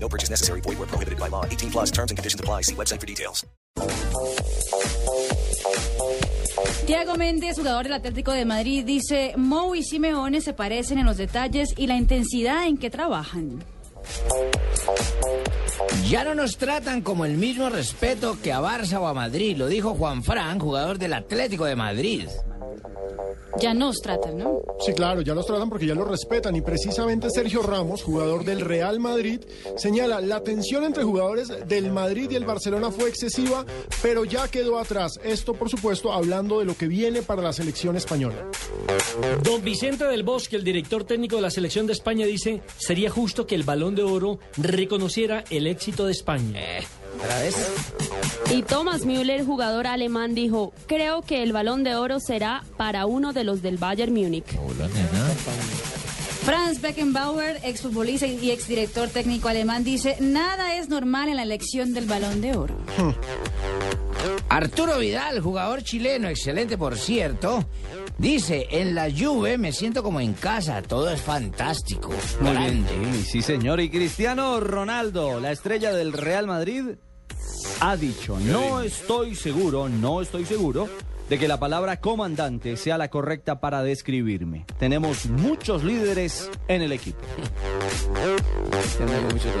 No purchase necessary. Void where prohibited by law. 18 plus terms and conditions apply. See website for details. Tiago Méndez, jugador del Atlético de Madrid, dice, Mou y Simeone se parecen en los detalles y la intensidad en que trabajan. Ya no nos tratan como el mismo respeto que a Barça o a Madrid, lo dijo Juan Fran, jugador del Atlético de Madrid. Ya nos tratan, ¿no? Sí, claro, ya los tratan porque ya los respetan y precisamente Sergio Ramos, jugador del Real Madrid, señala la tensión entre jugadores del Madrid y el Barcelona fue excesiva, pero ya quedó atrás. Esto, por supuesto, hablando de lo que viene para la selección española. Don Vicente del Bosque, el director técnico de la selección de España, dice, sería justo que el balón de oro reconociera el éxito de España. ¿Otra vez? Y Thomas Müller, jugador alemán, dijo, creo que el balón de oro será para uno de los del Bayern Múnich. Franz Beckenbauer, exfutbolista y exdirector técnico alemán, dice, nada es normal en la elección del balón de oro. Arturo Vidal, jugador chileno, excelente por cierto, dice, en la Juve me siento como en casa, todo es fantástico. Muy bien, Grande. Sí señor. Y Cristiano Ronaldo, la estrella del Real Madrid, ha dicho, no estoy seguro, no estoy seguro de que la palabra comandante sea la correcta para describirme. Tenemos muchos líderes en el equipo. Tenemos muchos.